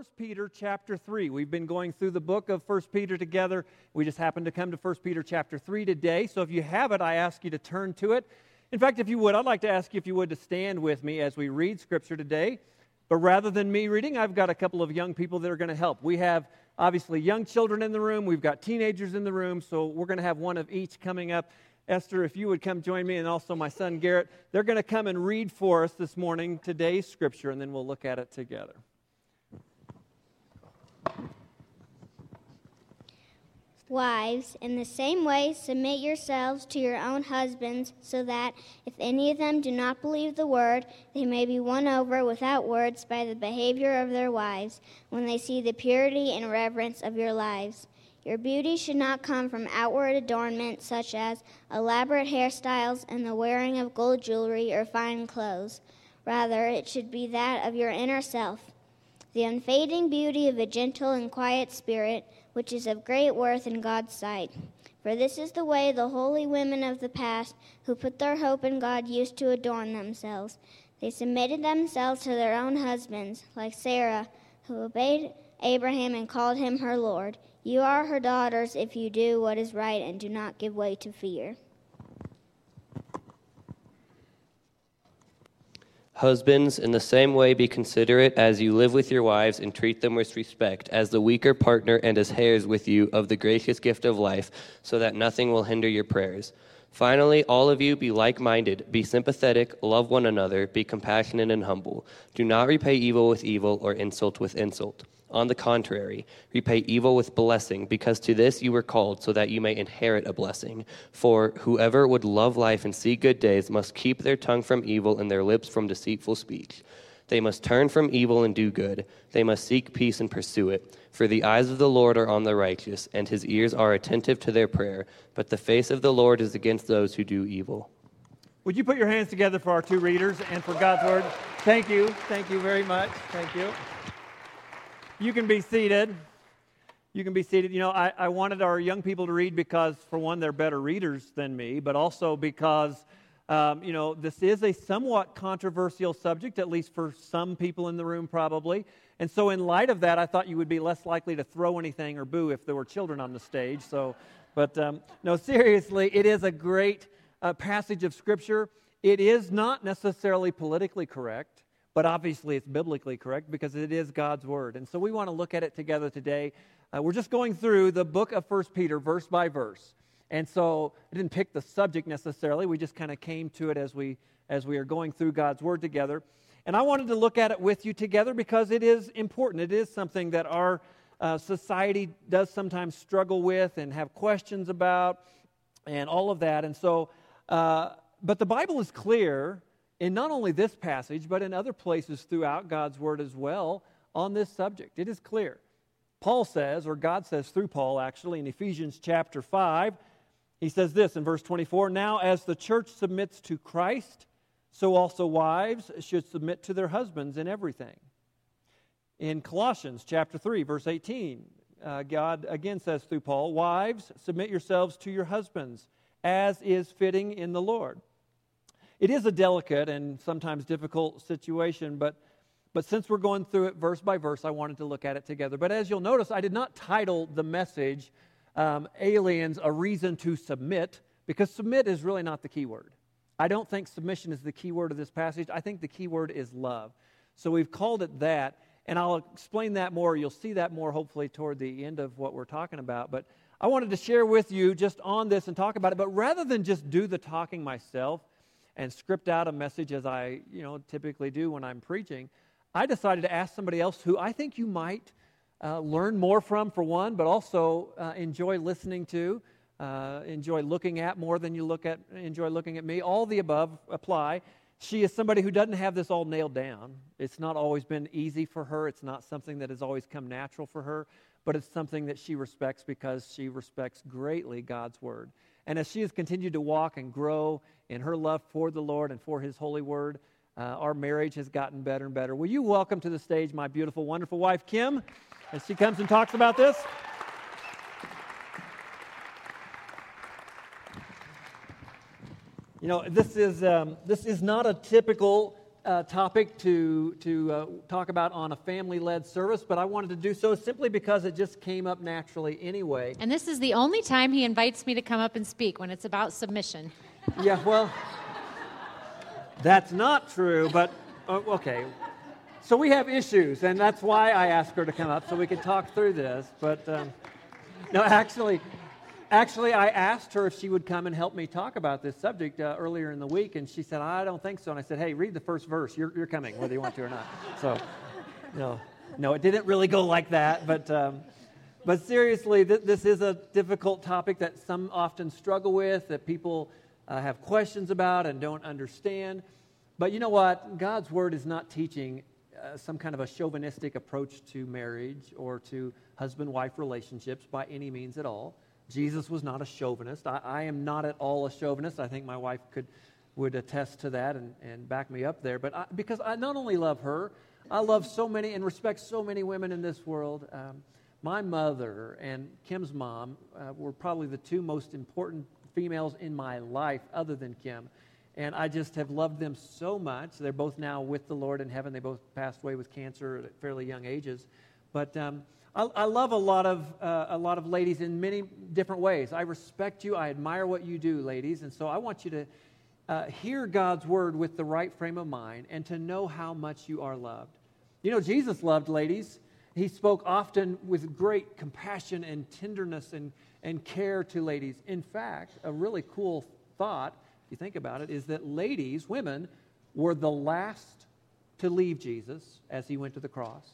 1 Peter chapter 3. We've been going through the book of 1 Peter together. We just happened to come to 1 Peter chapter 3 today. So if you have it, I ask you to turn to it. In fact, if you would, I'd like to ask you if you would to stand with me as we read scripture today. But rather than me reading, I've got a couple of young people that are going to help. We have obviously young children in the room, we've got teenagers in the room, so we're going to have one of each coming up. Esther, if you would come join me, and also my son Garrett, they're going to come and read for us this morning today's scripture, and then we'll look at it together. Wives, in the same way, submit yourselves to your own husbands, so that, if any of them do not believe the word, they may be won over without words by the behavior of their wives, when they see the purity and reverence of your lives. Your beauty should not come from outward adornment, such as elaborate hairstyles and the wearing of gold jewelry or fine clothes. Rather, it should be that of your inner self, the unfading beauty of a gentle and quiet spirit which is of great worth in God's sight. For this is the way the holy women of the past, who put their hope in God, used to adorn themselves. They submitted themselves to their own husbands, like Sarah, who obeyed Abraham and called him her Lord. You are her daughters if you do what is right and do not give way to fear. Husbands, in the same way, be considerate as you live with your wives and treat them with respect, as the weaker partner and as heirs with you of the gracious gift of life, so that nothing will hinder your prayers. Finally, all of you be like minded, be sympathetic, love one another, be compassionate and humble. Do not repay evil with evil or insult with insult. On the contrary, repay evil with blessing, because to this you were called, so that you may inherit a blessing. For whoever would love life and see good days must keep their tongue from evil and their lips from deceitful speech. They must turn from evil and do good. They must seek peace and pursue it. For the eyes of the Lord are on the righteous, and his ears are attentive to their prayer. But the face of the Lord is against those who do evil. Would you put your hands together for our two readers and for God's word? Thank you. Thank you very much. Thank you. You can be seated. You can be seated. You know, I, I wanted our young people to read because, for one, they're better readers than me, but also because, um, you know, this is a somewhat controversial subject, at least for some people in the room, probably. And so, in light of that, I thought you would be less likely to throw anything or boo if there were children on the stage. So, but um, no, seriously, it is a great uh, passage of Scripture. It is not necessarily politically correct but obviously it's biblically correct because it is God's word. And so we want to look at it together today. Uh, we're just going through the book of First Peter, verse by verse. And so I didn't pick the subject necessarily. We just kind of came to it as we as we are going through God's word together. And I wanted to look at it with you together because it is important. It is something that our uh, society does sometimes struggle with and have questions about, and all of that. And so, uh, but the Bible is clear in not only this passage, but in other places throughout God's Word as well on this subject. It is clear. Paul says, or God says through Paul actually, in Ephesians chapter 5, he says this in verse 24 Now, as the church submits to Christ, so also wives should submit to their husbands in everything. In Colossians chapter 3, verse 18, uh, God again says through Paul, Wives, submit yourselves to your husbands, as is fitting in the Lord. It is a delicate and sometimes difficult situation, but, but since we're going through it verse by verse, I wanted to look at it together. But as you'll notice, I did not title the message um, Aliens a Reason to Submit, because submit is really not the key word. I don't think submission is the key word of this passage. I think the key word is love. So we've called it that, and I'll explain that more. You'll see that more hopefully toward the end of what we're talking about. But I wanted to share with you just on this and talk about it. But rather than just do the talking myself, and script out a message as I, you know, typically do when I'm preaching, I decided to ask somebody else who I think you might uh, learn more from, for one, but also uh, enjoy listening to, uh, enjoy looking at more than you look at, enjoy looking at me. All the above apply. She is somebody who doesn't have this all nailed down. It's not always been easy for her. It's not something that has always come natural for her, but it's something that she respects because she respects greatly God's word. And as she has continued to walk and grow in her love for the Lord and for His holy word, uh, our marriage has gotten better and better. Will you welcome to the stage my beautiful, wonderful wife, Kim, as she comes and talks about this? You know, this is, um, this is not a typical uh, topic to, to uh, talk about on a family led service, but I wanted to do so simply because it just came up naturally anyway. And this is the only time he invites me to come up and speak when it's about submission. Yeah, well, that's not true, but uh, okay. So we have issues, and that's why I asked her to come up so we could talk through this. But um, no, actually, actually, I asked her if she would come and help me talk about this subject uh, earlier in the week, and she said, "I don't think so." And I said, "Hey, read the first verse. You're, you're coming, whether you want to or not." So, no, no, it didn't really go like that, but. Um, but seriously, th- this is a difficult topic that some often struggle with, that people uh, have questions about and don't understand. But you know what? God's word is not teaching uh, some kind of a chauvinistic approach to marriage or to husband wife relationships by any means at all. Jesus was not a chauvinist. I, I, am not at all a chauvinist. I think my wife could, would attest to that and, and back me up there. But I, because I not only love her, I love so many and respect so many women in this world. Um, my mother and Kim's mom uh, were probably the two most important females in my life other than Kim. And I just have loved them so much. They're both now with the Lord in heaven. They both passed away with cancer at fairly young ages. But um, I, I, love a lot, of, uh, a lot of ladies in many different ways. I respect you. I admire what you do, ladies. And so I want you to uh, hear God's word with the right frame of mind and to know how much you are loved. You know, Jesus loved ladies. He spoke often with great compassion and tenderness and, and care to ladies. In fact, a really cool thought, if you think about it, is that ladies, women, were the last to leave Jesus as he went to the cross.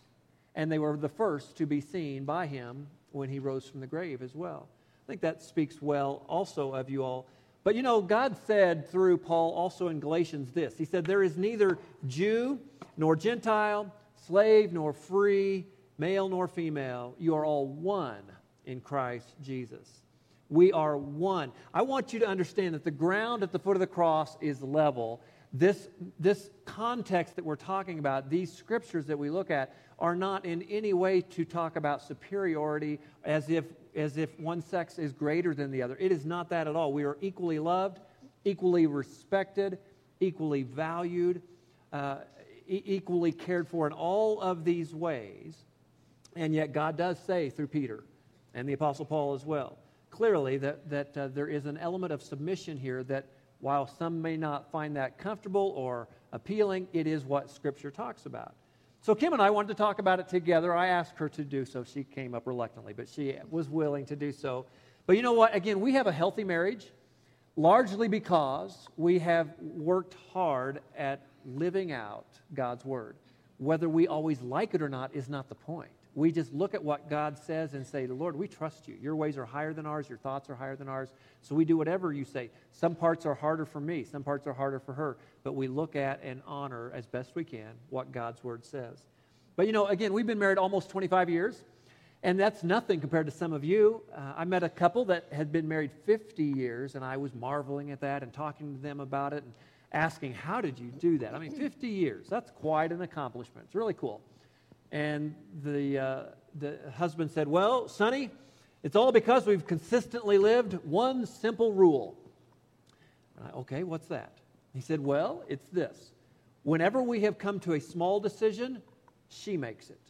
And they were the first to be seen by him when he rose from the grave as well. I think that speaks well also of you all. But you know, God said through Paul also in Galatians this He said, There is neither Jew nor Gentile, slave nor free male nor female, you are all one in Christ Jesus. We are one. I want you to understand that the ground at the foot of the cross is level. This, this context that we're talking about, these scriptures that we look at, are not in any way to talk about superiority as if, as if one sex is greater than the other. It is not that at all. We are equally loved, equally respected, equally valued, uh, e- equally cared for in all of these ways. And yet, God does say through Peter and the Apostle Paul as well, clearly that, that uh, there is an element of submission here that while some may not find that comfortable or appealing, it is what Scripture talks about. So, Kim and I wanted to talk about it together. I asked her to do so. She came up reluctantly, but she was willing to do so. But you know what? Again, we have a healthy marriage largely because we have worked hard at living out God's Word. Whether we always like it or not is not the point we just look at what God says and say, Lord, we trust you. Your ways are higher than ours, your thoughts are higher than ours. So we do whatever you say. Some parts are harder for me, some parts are harder for her, but we look at and honor as best we can what God's word says. But you know, again, we've been married almost 25 years, and that's nothing compared to some of you. Uh, I met a couple that had been married 50 years, and I was marveling at that and talking to them about it and asking, How did you do that? I mean, 50 years, that's quite an accomplishment. It's really cool. And the, uh, the husband said, Well, Sonny, it's all because we've consistently lived one simple rule. I, okay, what's that? He said, Well, it's this. Whenever we have come to a small decision, she makes it.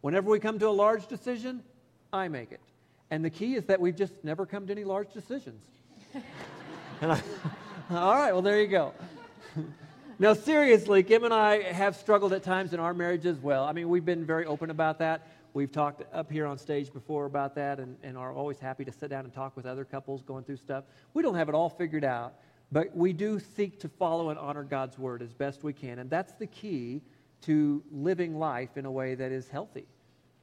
Whenever we come to a large decision, I make it. And the key is that we've just never come to any large decisions. I, all right, well, there you go. Now, seriously, Kim and I have struggled at times in our marriage as well. I mean, we've been very open about that. We've talked up here on stage before about that and, and are always happy to sit down and talk with other couples going through stuff. We don't have it all figured out, but we do seek to follow and honor God's word as best we can. And that's the key to living life in a way that is healthy.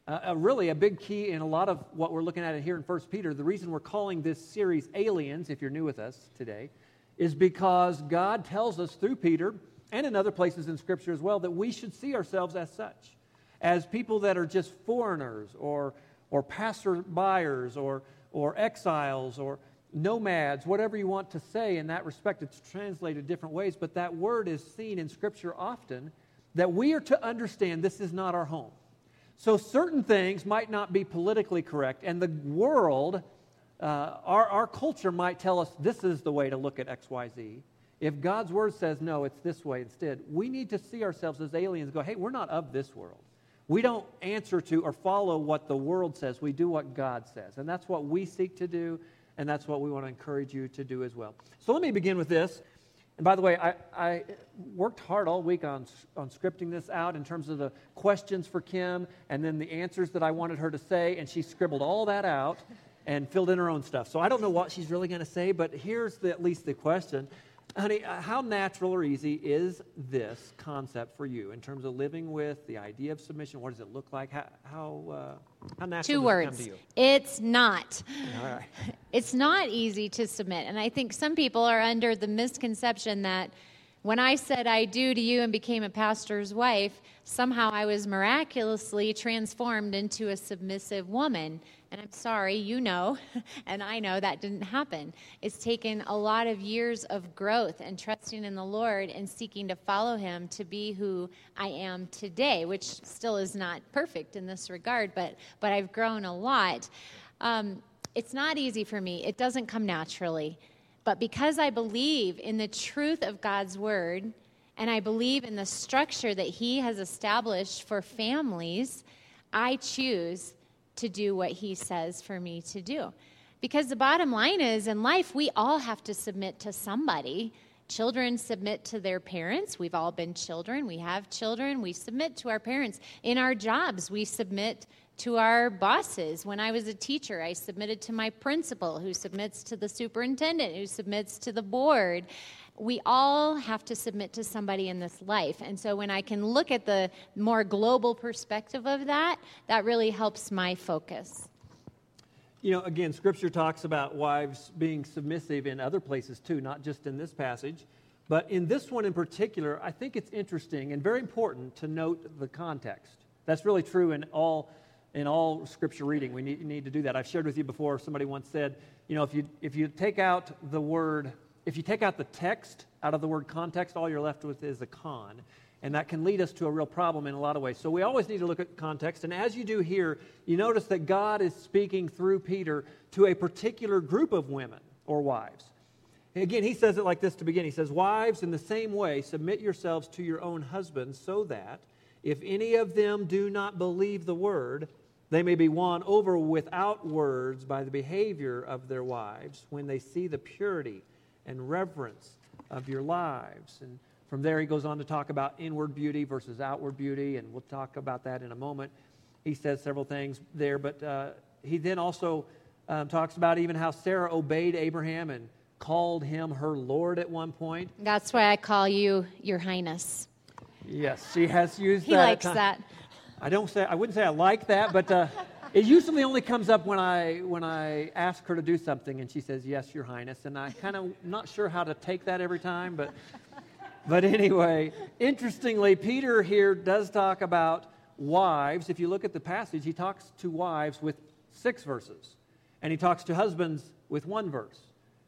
Uh, really, a big key in a lot of what we're looking at here in 1 Peter, the reason we're calling this series Aliens, if you're new with us today, is because God tells us through Peter and in other places in Scripture as well, that we should see ourselves as such, as people that are just foreigners or, or passerbyers or, or exiles or nomads, whatever you want to say in that respect. It's translated different ways, but that word is seen in Scripture often that we are to understand this is not our home. So certain things might not be politically correct, and the world, uh, our, our culture might tell us this is the way to look at XYZ. If God's word says no, it's this way instead, we need to see ourselves as aliens go, hey, we're not of this world. We don't answer to or follow what the world says. We do what God says. And that's what we seek to do, and that's what we want to encourage you to do as well. So let me begin with this. And by the way, I, I, worked hard all week on, on scripting this out in terms of the questions for Kim and then the answers that I wanted her to say, and she scribbled all that out and filled in her own stuff. So I don't know what she's really going to say, but here's the, at least the question. Honey, uh, how natural or easy is this concept for you in terms of living with the idea of submission? What does it look like? How, how, uh, how natural Two does words. it come to you? It's not. All right. It's not easy to submit. And I think some people are under the misconception that when I said I do to you and became a pastor's wife, somehow I was miraculously transformed into a submissive woman. And I'm sorry, you know, and I know that didn't happen. It's taken a lot of years of growth and trusting in the Lord and seeking to follow Him to be who I am today, which still is not perfect in this regard, but, but I've grown a lot. Um, it's not easy for me, it doesn't come naturally. But because I believe in the truth of God's word, and I believe in the structure that He has established for families, I choose to do what He says for me to do. Because the bottom line is in life, we all have to submit to somebody. Children submit to their parents. We've all been children. We have children. We submit to our parents. In our jobs, we submit to our bosses. When I was a teacher, I submitted to my principal, who submits to the superintendent, who submits to the board. We all have to submit to somebody in this life. And so when I can look at the more global perspective of that, that really helps my focus. You know, again, Scripture talks about wives being submissive in other places too, not just in this passage. But in this one in particular, I think it's interesting and very important to note the context. That's really true in all in all scripture reading. We need, need to do that. I've shared with you before, somebody once said, you know, if you, if you take out the word, if you take out the text out of the word context, all you're left with is a con. And that can lead us to a real problem in a lot of ways. So we always need to look at context. And as you do here, you notice that God is speaking through Peter to a particular group of women or wives. Again, he says it like this to begin. He says, Wives, in the same way, submit yourselves to your own husbands, so that if any of them do not believe the word, they may be won over without words by the behavior of their wives when they see the purity and reverence of your lives. And from there, he goes on to talk about inward beauty versus outward beauty, and we'll talk about that in a moment. He says several things there, but uh, he then also um, talks about even how Sarah obeyed Abraham and called him her Lord at one point. That's why I call you Your Highness. Yes, she has used He that. at likes that. I don't say I wouldn't say I like that, but uh, it usually only comes up when I when I ask her to do something and she says yes, Your Highness, and I kind of not sure how to take that every time, but but anyway, interestingly, Peter here does talk about wives. If you look at the passage, he talks to wives with six verses, and he talks to husbands with one verse.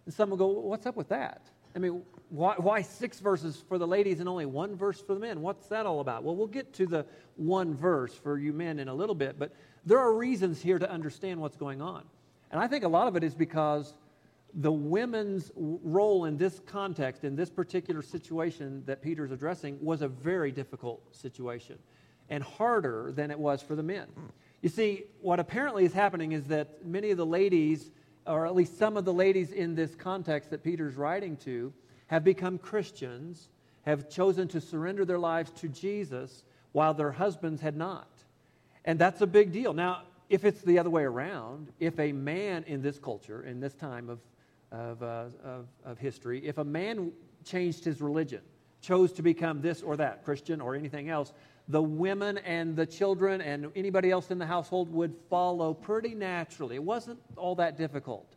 And some will go, "What's up with that?" I mean, why, why six verses for the ladies and only one verse for the men? What's that all about? Well, we'll get to the one verse for you men in a little bit, but there are reasons here to understand what's going on. And I think a lot of it is because the women's role in this context, in this particular situation that Peter's addressing, was a very difficult situation and harder than it was for the men. You see, what apparently is happening is that many of the ladies, or at least some of the ladies in this context that Peter's writing to, have become Christians, have chosen to surrender their lives to Jesus while their husbands had not. And that's a big deal. Now, if it's the other way around, if a man in this culture, in this time of, of, uh, of, of history, if a man changed his religion, chose to become this or that, Christian or anything else, the women and the children and anybody else in the household would follow pretty naturally. It wasn't all that difficult.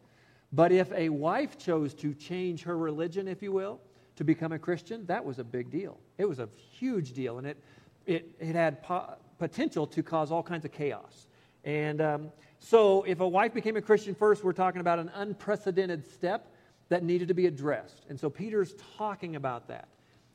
But if a wife chose to change her religion, if you will, to become a Christian, that was a big deal. It was a huge deal, and it, it, it had po- potential to cause all kinds of chaos. And um, so, if a wife became a Christian first, we're talking about an unprecedented step that needed to be addressed. And so, Peter's talking about that.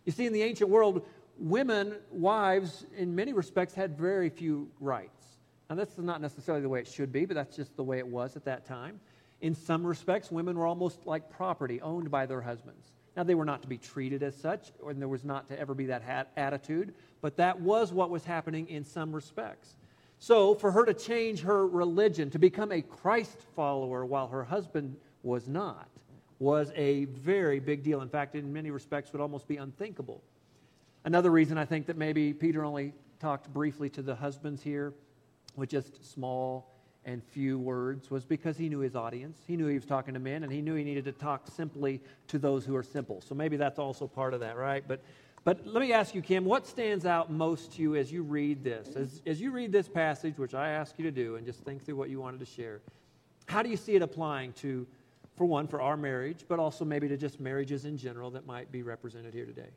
You see, in the ancient world, women, wives, in many respects, had very few rights. Now, this is not necessarily the way it should be, but that's just the way it was at that time. In some respects, women were almost like property owned by their husbands. Now, they were not to be treated as such, and there was not to ever be that hat- attitude, but that was what was happening in some respects. So, for her to change her religion, to become a Christ follower while her husband was not, was a very big deal. In fact, in many respects, would almost be unthinkable. Another reason I think that maybe Peter only talked briefly to the husbands here with just small and few words was because he knew his audience. He knew he was talking to men, and he knew he needed to talk simply to those who are simple. So maybe that's also part of that, right? But, but let me ask you, Kim, what stands out most to you as you read this? As, as you read this passage, which I ask you to do, and just think through what you wanted to share, how do you see it applying to, for one, for our marriage, but also maybe to just marriages in general that might be represented here today?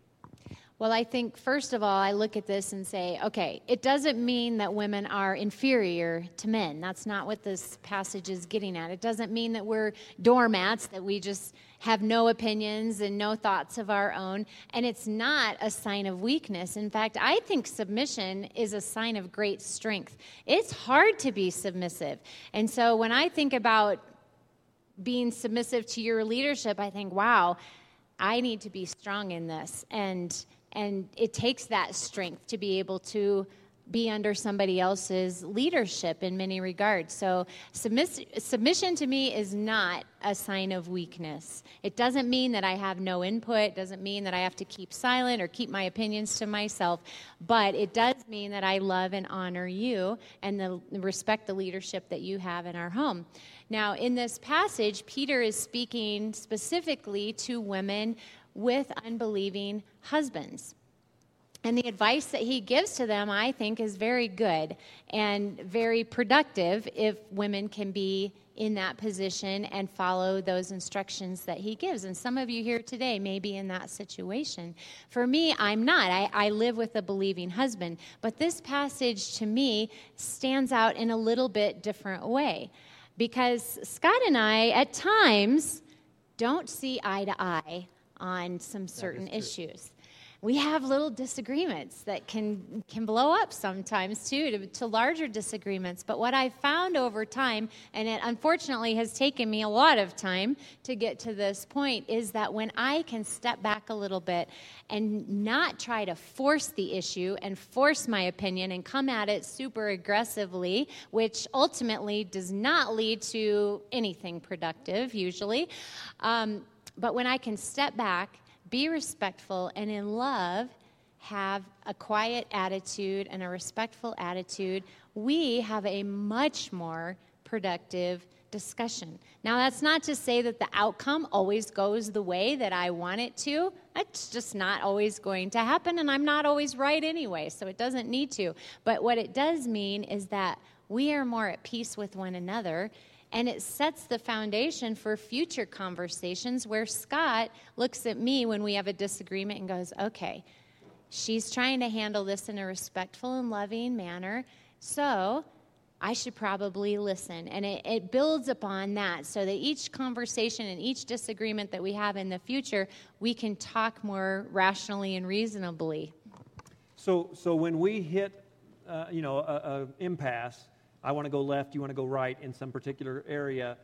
Well, I think, first of all, I look at this and say, okay, it doesn't mean that women are inferior to men. That's not what this passage is getting at. It doesn't mean that we're doormats, that we just have no opinions and no thoughts of our own. And it's not a sign of weakness. In fact, I think submission is a sign of great strength. It's hard to be submissive. And so when I think about being submissive to your leadership, I think, wow, I need to be strong in this. And and it takes that strength to be able to be under somebody else's leadership in many regards. So, submiss- submission to me is not a sign of weakness. It doesn't mean that I have no input, doesn't mean that I have to keep silent or keep my opinions to myself, but it does mean that I love and honor you and the, respect the leadership that you have in our home. Now, in this passage, Peter is speaking specifically to women with unbelieving husbands. And the advice that he gives to them, I think, is very good and very productive if women can be in that position and follow those instructions that he gives. And some of you here today may be in that situation. For me, I'm not. I, I live with a believing husband. But this passage to me stands out in a little bit different way because Scott and I, at times, don't see eye to eye on some certain issues. We have little disagreements that can, can blow up sometimes too, to, to larger disagreements. But what I've found over time, and it unfortunately has taken me a lot of time to get to this point, is that when I can step back a little bit and not try to force the issue and force my opinion and come at it super aggressively, which ultimately does not lead to anything productive usually. Um, but when I can step back, be respectful, and in love, have a quiet attitude and a respectful attitude, we have a much more productive discussion. Now, that's not to say that the outcome always goes the way that I want it to. It's just not always going to happen, and I'm not always right anyway, so it doesn't need to. But what it does mean is that we are more at peace with one another and it sets the foundation for future conversations where Scott looks at me when we have a disagreement and goes, okay, she's trying to handle this in a respectful and loving manner. So I should probably listen. And it, it, builds upon that so that each conversation and each disagreement that we have in the future, we can talk more rationally and reasonably. So, so when we hit, uh, you know, a, a impasse, I want to go left, you want to go right in some particular area.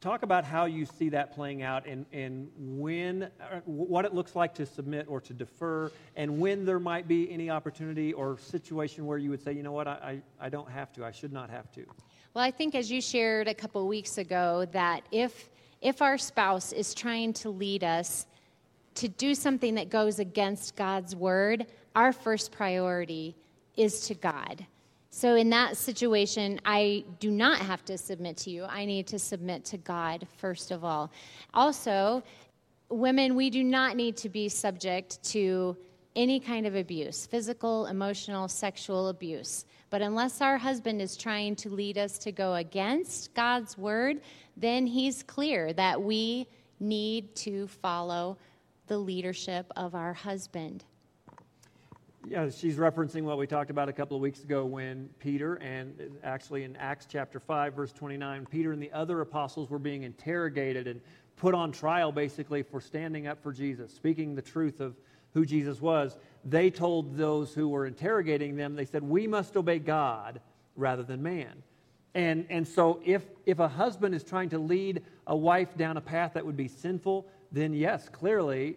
Talk about how you see that playing out and, and when, uh, what it looks like to submit or to defer, and when there might be any opportunity or situation where you would say, you know what, I, I, I don't have to, I should not have to. Well, I think as you shared a couple weeks ago, that if, if our spouse is trying to lead us to do something that goes against God's word, our first priority is to God. So, in that situation, I do not have to submit to you. I need to submit to God, first of all. Also, women, we do not need to be subject to any kind of abuse physical, emotional, sexual abuse. But unless our husband is trying to lead us to go against God's word, then he's clear that we need to follow the leadership of our husband yeah, she's referencing what we talked about a couple of weeks ago when Peter, and actually in Acts chapter 5, verse 29, Peter and the other apostles were being interrogated and put on trial basically for standing up for Jesus, speaking the truth of who Jesus was. They told those who were interrogating them, they said, We must obey God rather than man. And, and so, if, if a husband is trying to lead a wife down a path that would be sinful, then yes, clearly,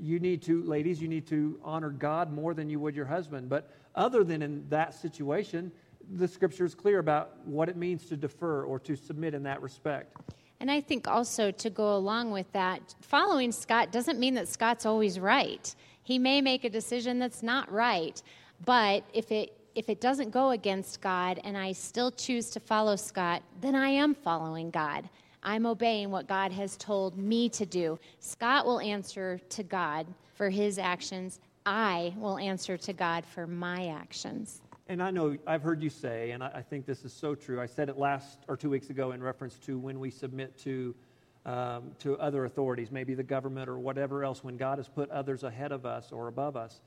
you need to, ladies, you need to honor God more than you would your husband. But other than in that situation, the scripture is clear about what it means to defer or to submit in that respect. And I think also to go along with that, following Scott doesn't mean that Scott's always right. He may make a decision that's not right, but if it if it doesn't go against God and I still choose to follow Scott, then I am following God. I'm obeying what God has told me to do. Scott will answer to God for his actions. I will answer to God for my actions. And I know I've heard you say, and I, think this is so true. I said it last or two weeks ago in reference to when we submit to um, to other authorities, maybe the government or whatever else. When God has put others ahead of us or above us,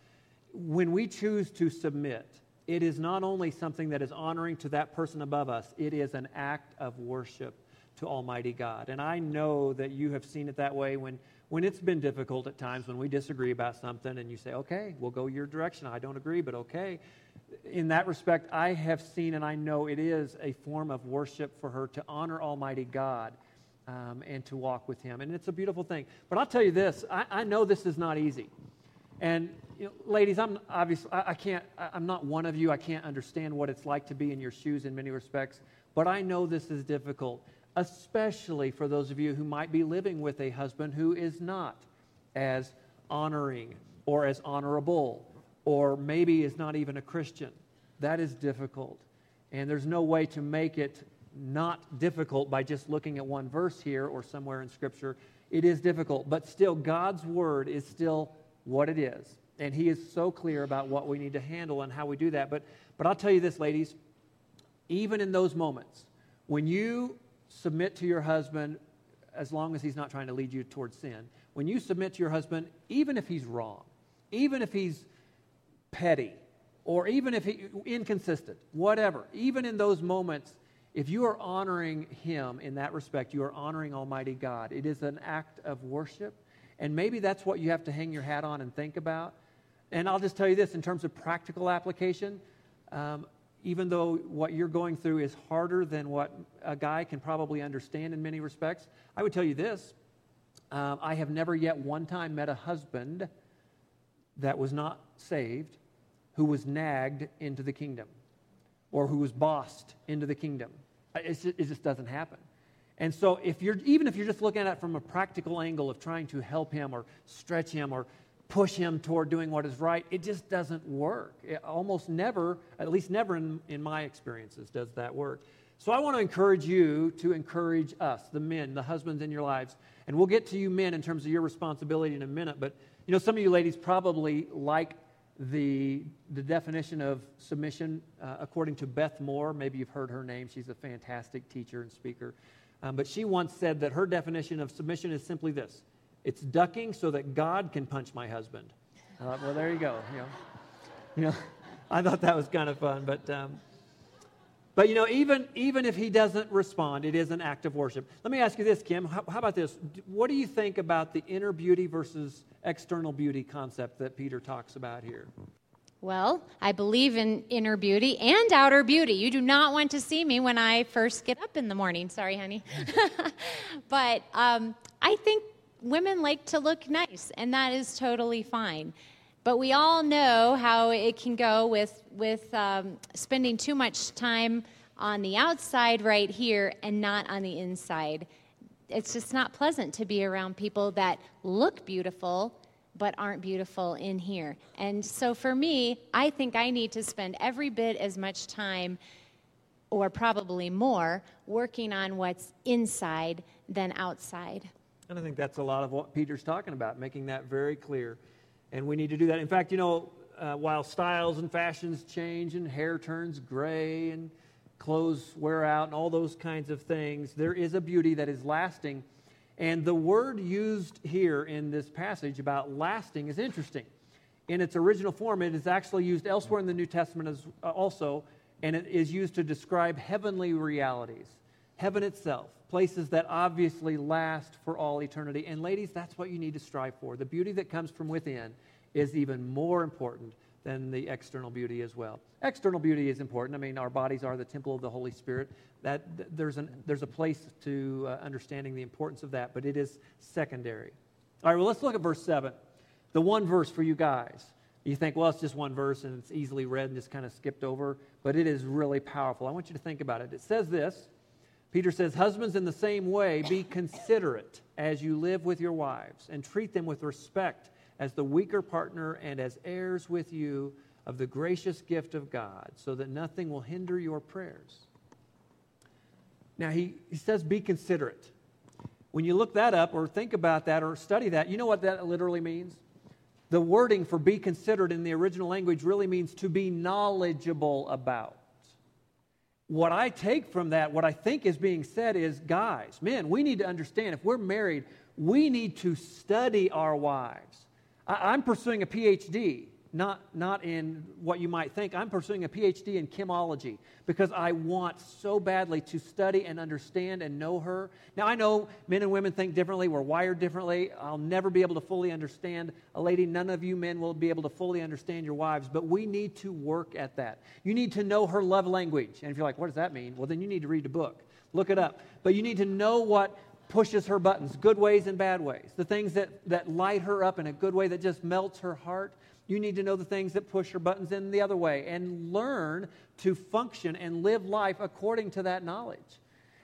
when we choose to submit, it is not only something that is honoring to that person above us. It is an act of worship to Almighty God. And I know that you have seen it that way when when it's been difficult at times when we disagree about something and you say, okay, we'll go your direction. I don't agree, but okay in that respect, I have seen and I know it is a form of worship for her to honor Almighty God um, and to walk with Him. And it's a beautiful thing. But I'll tell you this I, I know this is not easy. And, you know, ladies, I'm obviously, I, I can't, I, I'm not one of you. I can't understand what it's like to be in your shoes in many respects. But I know this is difficult, especially for those of you who might be living with a husband who is not as honoring or as honorable or maybe is not even a Christian. That is difficult. And there's no way to make it not difficult by just looking at one verse here or somewhere in Scripture. It is difficult, but still, God's Word is still what it is. And He is so clear about what we need to handle and how we do that. But, but I'll tell you this, ladies, even in those moments, when you submit to your husband, as long as he's not trying to lead you towards sin, when you submit to your husband, even if he's wrong, even if he's petty, or even if he inconsistent, whatever, even in those moments, if you are honoring him in that respect, you are honoring Almighty God. It is an act of worship. And maybe that's what you have to hang your hat on and think about. And I'll just tell you this in terms of practical application, um, even though what you're going through is harder than what a guy can probably understand in many respects, I would tell you this. Um, I have never yet one time met a husband that was not saved who was nagged into the kingdom or who was bossed into the kingdom. Just, it just doesn't happen. And so, if you're, even if you're just looking at it from a practical angle of trying to help him or stretch him or push him toward doing what is right, it just doesn't work. It almost never, at least never in, in my experiences, does that work. So, I want to encourage you to encourage us, the men, the husbands in your lives. And we'll get to you men in terms of your responsibility in a minute. But, you know, some of you ladies probably like the, the definition of submission, uh, according to Beth Moore, maybe you've heard her name, she's a fantastic teacher and speaker. Um, but she once said that her definition of submission is simply this it's ducking so that God can punch my husband. Thought, well, there you go. You know, you know, I thought that was kind of fun, but. Um, but you know, even, even if he doesn't respond, it is an act of worship. Let me ask you this, Kim. How, how, about this? What do you think about the inner beauty versus external beauty concept that Peter talks about here? Well, I believe in inner beauty and outer beauty. You do not want to see me when I first get up in the morning. Sorry, honey. but um, I think women like to look nice, and that is totally fine. But we all know how it can go with, with um, spending too much time on the outside right here and not on the inside. It's just not pleasant to be around people that look beautiful but aren't beautiful in here. And so for me, I think I need to spend every bit as much time or probably more working on what's inside than outside. And I think that's a lot of what Peter's talking about, making that very clear. And we need to do that. In fact, you know, uh, while styles and fashions change and hair turns gray and clothes wear out and all those kinds of things, there is a beauty that is lasting. And the word used here in this passage about lasting is interesting. In its original form, it is actually used elsewhere in the New Testament as, uh, also, and it is used to describe heavenly realities, heaven itself, places that obviously last for all eternity. And ladies, that's what you need to strive for. The beauty that comes from within is even more important than the external beauty as well. External beauty is important. I mean, our bodies are the temple of the Holy Spirit. That there's an there's a place to uh, understanding the importance of that, but it is secondary. All right, well, let's look at verse 7. The one verse for you guys. You think, well, it's just one verse and it's easily read and just kind of skipped over, but it is really powerful. I want you to think about it. It says this Peter says, Husbands, in the same way, be considerate as you live with your wives and treat them with respect as the weaker partner and as heirs with you of the gracious gift of God, so that nothing will hinder your prayers. Now, he, he says, be considerate. When you look that up or think about that or study that, you know what that literally means? The wording for be considerate in the original language really means to be knowledgeable about. What I take from that, what I think is being said is guys, men, we need to understand if we're married, we need to study our wives. I, am pursuing a PhD, not, not in what you might think. I'm pursuing a PhD in Kimology because I want so badly to study and understand and know her. Now, I know men and women think differently, we're wired differently. I'll never be able to fully understand a lady. None of you men will be able to fully understand your wives, but we need to work at that. You need to know her love language. And if you're like, what does that mean? Well, then you need to read a book. Look it up. But you need to know what pushes her buttons, good ways and bad ways, the things that, that light her up in a good way that just melts her heart. You need to know the things that push her buttons in the other way and learn to function and live life according to that knowledge.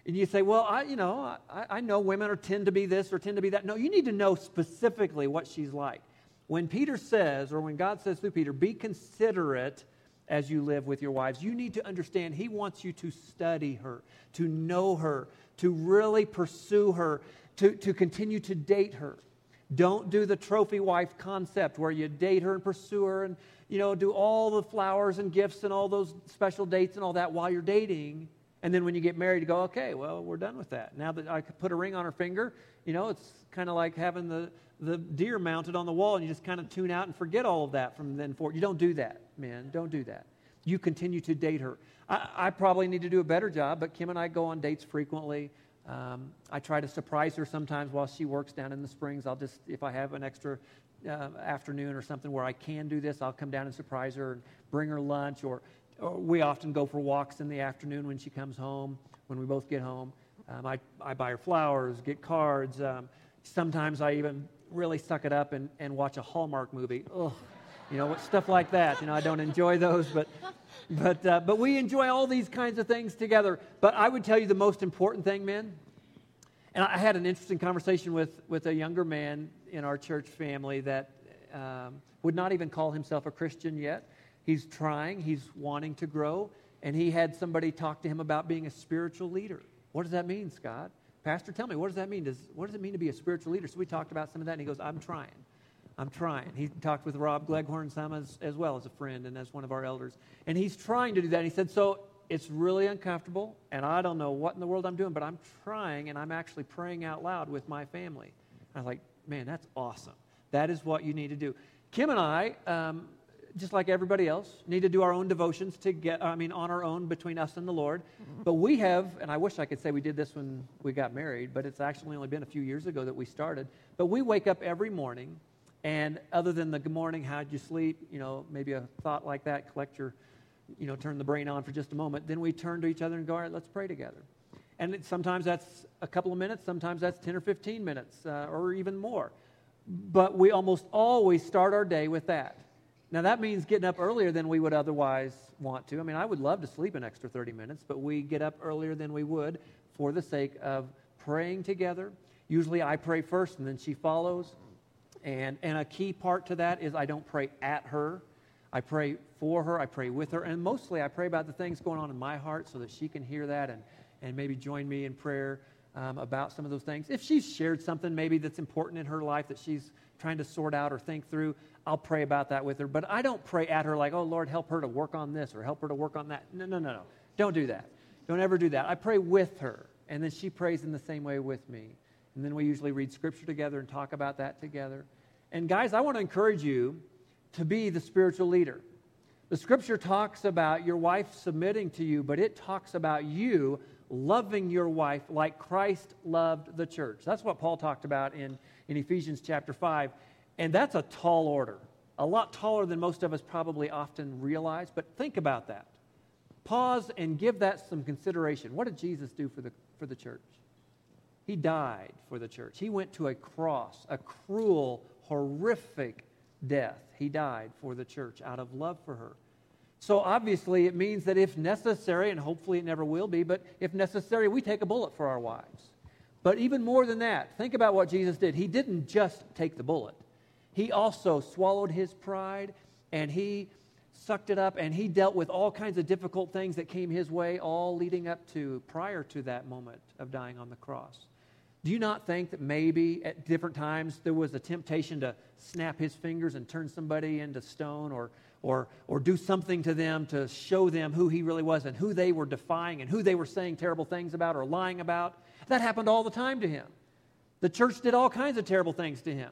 And you say, well, I, you know, I, I know women are tend to be this or tend to be that. No, you need to know specifically what she's like. When Peter says, or when God says through Peter, be considerate as you live with your wives, you need to understand he wants you to study her, to know her, to really pursue her, to, to continue to date her. Don't do the trophy wife concept where you date her and pursue her and, you know, do all the flowers and gifts and all those special dates and all that while you're dating. And then when you get married, you go, okay, well, we're done with that. Now that I could put a ring on her finger, you know, it's kind of like having the, the deer mounted on the wall and you just kind of tune out and forget all of that from then forward. You don't do that, man. Don't do that. You continue to date her. I, I probably need to do a better job, but Kim and I go on dates frequently. Um, I try to surprise her sometimes while she works down in the springs. I'll just, if I have an extra uh, afternoon or something where I can do this, I'll come down and surprise her and bring her lunch. Or, or we often go for walks in the afternoon when she comes home, when we both get home. Um, I, I buy her flowers, get cards. Um, sometimes I even really suck it up and, and watch a Hallmark movie. Ugh, you know, stuff like that. You know, I don't enjoy those, but but, uh, but we enjoy all these kinds of things together. But I would tell you the most important thing, men, and I had an interesting conversation with, with a younger man in our church family that um, would not even call himself a Christian yet. He's trying, he's wanting to grow, and he had somebody talk to him about being a spiritual leader. What does that mean, Scott? Pastor, tell me, what does that mean? Does, what does it mean to be a spiritual leader? So we talked about some of that, and he goes, I'm trying. I'm trying. He talked with Rob Gleghorn some as, as well as a friend and as one of our elders. And he's trying to do that. And he said, So it's really uncomfortable, and I don't know what in the world I'm doing, but I'm trying, and I'm actually praying out loud with my family. I was like, Man, that's awesome. That is what you need to do. Kim and I, um, just like everybody else, need to do our own devotions to get, I mean, on our own between us and the Lord. Mm-hmm. But we have, and I wish I could say we did this when we got married, but it's actually only been a few years ago that we started. But we wake up every morning and other than the good morning, how'd you sleep? You know, maybe a thought like that, collect your, you know, turn the brain on for just a moment. Then we turn to each other and go, all right, let's pray together. And it, sometimes that's a couple of minutes, sometimes that's 10 or 15 minutes, uh, or even more. But we almost always start our day with that. Now, that means getting up earlier than we would otherwise want to. I mean, I would love to sleep an extra 30 minutes, but we get up earlier than we would for the sake of praying together. Usually I pray first and then she follows. And, and a key part to that is I don't pray at her. I pray for her, I pray with her, and mostly I pray about the things going on in my heart so that she can hear that and, and maybe join me in prayer um, about some of those things. If she's shared something maybe that's important in her life that she's trying to sort out or think through, I'll pray about that with her. But I don't pray at her like, oh, Lord, help her to work on this or help her to work on that. No, no, no, no. Don't do that. Don't ever do that. I pray with her, and then she prays in the same way with me. And then we usually read scripture together and talk about that together. And guys, I want to encourage you to be the spiritual leader. The scripture talks about your wife submitting to you, but it talks about you loving your wife like Christ loved the church. That's what Paul talked about in, in Ephesians chapter 5. And that's a tall order. a lot taller than most of us probably often realize, but think about that. Pause and give that some consideration. What did Jesus do for the, for the church? He died for the church. He went to a cross, a cruel, horrific death. He died for the church out of love for her. So obviously, it means that if necessary, and hopefully it never will be, but if necessary, we take a bullet for our wives. But even more than that, think about what Jesus did. He didn't just take the bullet, he also swallowed his pride and he sucked it up and he dealt with all kinds of difficult things that came his way, all leading up to prior to that moment of dying on the cross. Do you not think that maybe at different times there was a temptation to snap his fingers and turn somebody into stone or, or, or do something to them to show them who he really was and who they were defying and who they were saying terrible things about or lying about? That happened all the time to him. The church did all kinds of terrible things to him.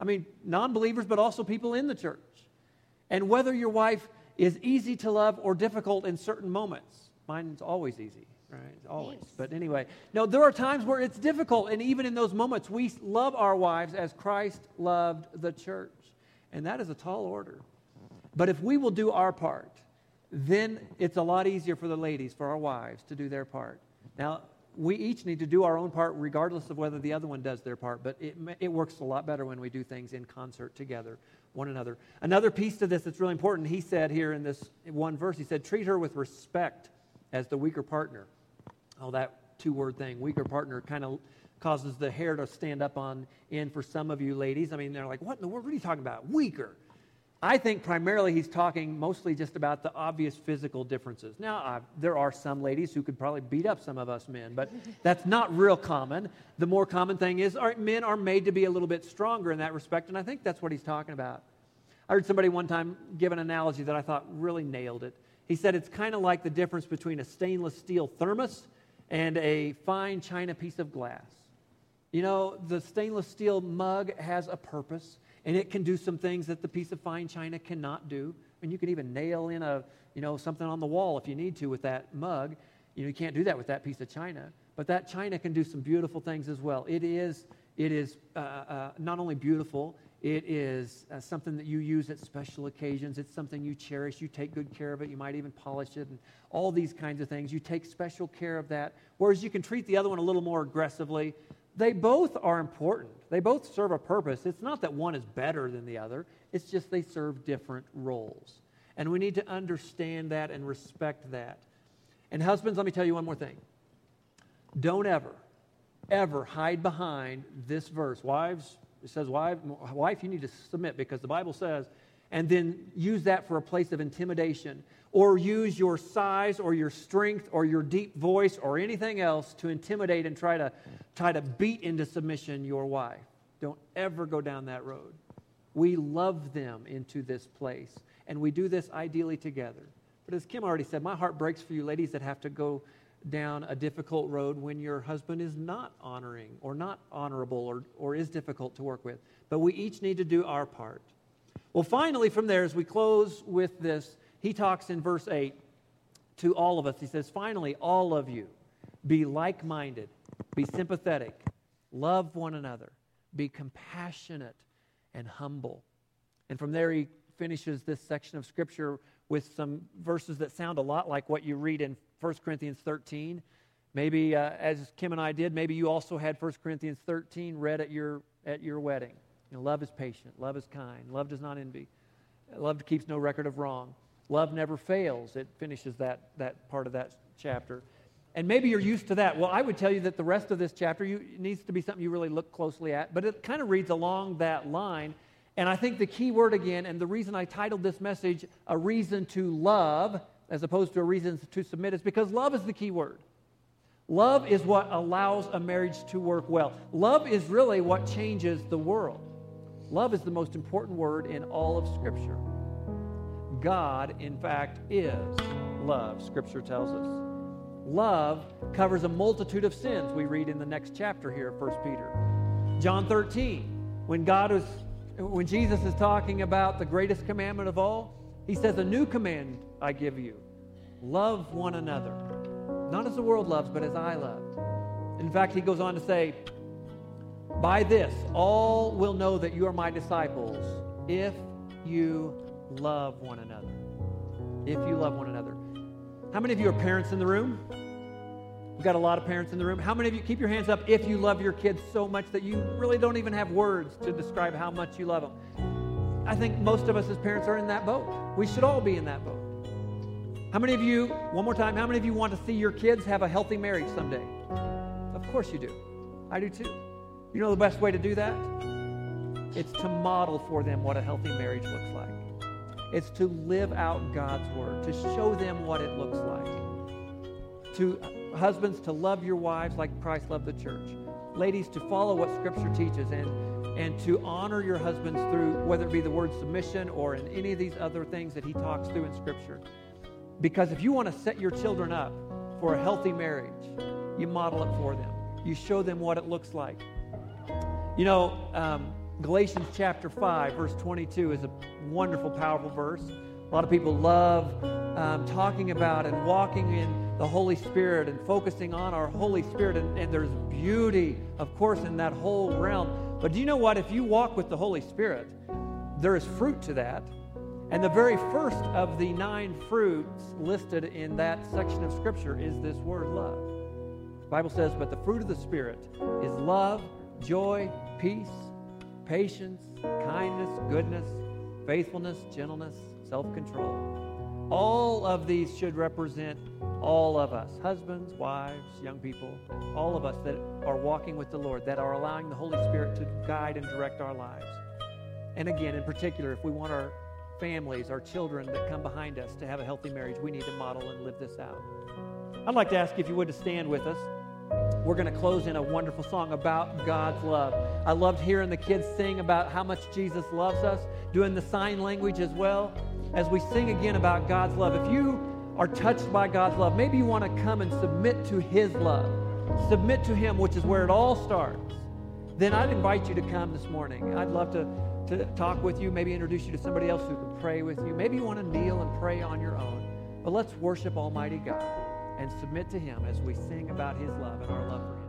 I mean, non believers, but also people in the church. And whether your wife is easy to love or difficult in certain moments, mine's always easy, right? Always. Thanks. But anyway, no, there are times where it's difficult. And even in those moments, we love our wives as Christ loved the church. And that is a tall order. But if we will do our part, then it's a lot easier for the ladies, for our wives, to do their part. Now, we each need to do our own part regardless of whether the other one does their part, but it, it works a lot better when we do things in concert together, one another. Another piece to this that's really important, he said here in this one verse, he said, treat her with respect as the weaker partner. Oh, that two word thing, weaker partner, kind of causes the hair to stand up on end for some of you ladies. I mean, they're like, what in the world? What are you talking about? Weaker. I think primarily he's talking mostly just about the obvious physical differences. Now, uh, there are some ladies who could probably beat up some of us men, but that's not real common. The more common thing is our, men are made to be a little bit stronger in that respect, and I think that's what he's talking about. I heard somebody one time give an analogy that I thought really nailed it. He said it's kind of like the difference between a stainless steel thermos and a fine china piece of glass. You know, the stainless steel mug has a purpose and it can do some things that the piece of fine china cannot do. And you can even nail in a, you know, something on the wall if you need to with that mug. You know, you can't do that with that piece of china. But that china can do some beautiful things as well. It is, it is uh, uh, not only beautiful, it is uh, something that you use at special occasions. It's something you cherish. You take good care of it. You might even polish it and all these kinds of things. You take special care of that. Whereas you can treat the other one a little more aggressively they both are important. They both serve a purpose. It's not that one is better than the other, it's just they serve different roles. And we need to understand that and respect that. And, husbands, let me tell you one more thing. Don't ever, ever hide behind this verse. Wives, it says, wife, wife, you need to submit because the Bible says, and then use that for a place of intimidation or use your size or your strength or your deep voice or anything else to intimidate and try to try to beat into submission your wife. Don't ever go down that road. We love them into this place, and we do this ideally together. But as Kim already said, my heart breaks for you ladies that have to go down a difficult road when your husband is not honoring or not honorable or, or is difficult to work with. But we each need to do our part. Well, finally, from there, as we close with this, he talks in verse 8 to all of us. He says, Finally, all of you, be like minded, be sympathetic, love one another, be compassionate and humble. And from there, he finishes this section of Scripture with some verses that sound a lot like what you read in 1 Corinthians 13. Maybe, uh, as Kim and I did, maybe you also had 1 Corinthians 13 read at your, at your wedding. You know, love is patient, love is kind, love does not envy, love keeps no record of wrong. Love never fails. It finishes that, that part of that chapter. And maybe you're used to that. Well, I would tell you that the rest of this chapter you, needs to be something you really look closely at, but it kind of reads along that line. And I think the key word again, and the reason I titled this message A Reason to Love, as opposed to a reason to submit, is because love is the key word. Love is what allows a marriage to work well. Love is really what changes the world. Love is the most important word in all of Scripture. God, in fact, is love, Scripture tells us. Love covers a multitude of sins, we read in the next chapter here of 1 Peter. John 13, when God is when Jesus is talking about the greatest commandment of all, he says, A new command I give you. Love one another. Not as the world loves, but as I love. In fact, he goes on to say, By this all will know that you are my disciples if you love one another. If you love one another. How many of you are parents in the room? We've got a lot of parents in the room. How many of you keep your hands up if you love your kids so much that you really don't even have words to describe how much you love them? I think most of us as parents are in that boat. We should all be in that boat. How many of you, one more time, how many of you want to see your kids have a healthy marriage someday? Of course you do. I do too. You know the best way to do that? It's to model for them what a healthy marriage looks like. It's to live out God's word, to show them what it looks like. To husbands to love your wives like Christ loved the church. Ladies to follow what scripture teaches and and to honor your husbands through whether it be the word submission or in any of these other things that he talks through in scripture. Because if you want to set your children up for a healthy marriage, you model it for them. You show them what it looks like. You know, um, Galatians chapter 5, verse 22 is a wonderful, powerful verse. A lot of people love um, talking about and walking in the Holy Spirit and focusing on our Holy Spirit. And, and there's beauty, of course, in that whole realm. But do you know what? If you walk with the Holy Spirit, there is fruit to that. And the very first of the nine fruits listed in that section of Scripture is this word love. The Bible says, But the fruit of the Spirit is love, joy, peace, patience, kindness, goodness, faithfulness, gentleness, self control. All of these should represent all of us husbands, wives, young people, all of us that are walking with the Lord, that are allowing the Holy Spirit to guide and direct our lives. And again, in particular, if we want our families, our children that come behind us to have a healthy marriage, we need to model and live this out. I'd like to ask if you would to stand with us. We're going to close in a wonderful song about God's love. I loved hearing the kids sing about how much Jesus loves us, doing the sign language as well. As we sing again about God's love, if you are touched by God's love, maybe you want to come and submit to His love, submit to Him, which is where it all starts, then I'd invite you to come this morning. I'd love to to talk with you, maybe introduce you to somebody else who can pray with you. Maybe you want to kneel and pray on your own. But let's worship Almighty God and submit to Him as we sing about His love and our love for Him.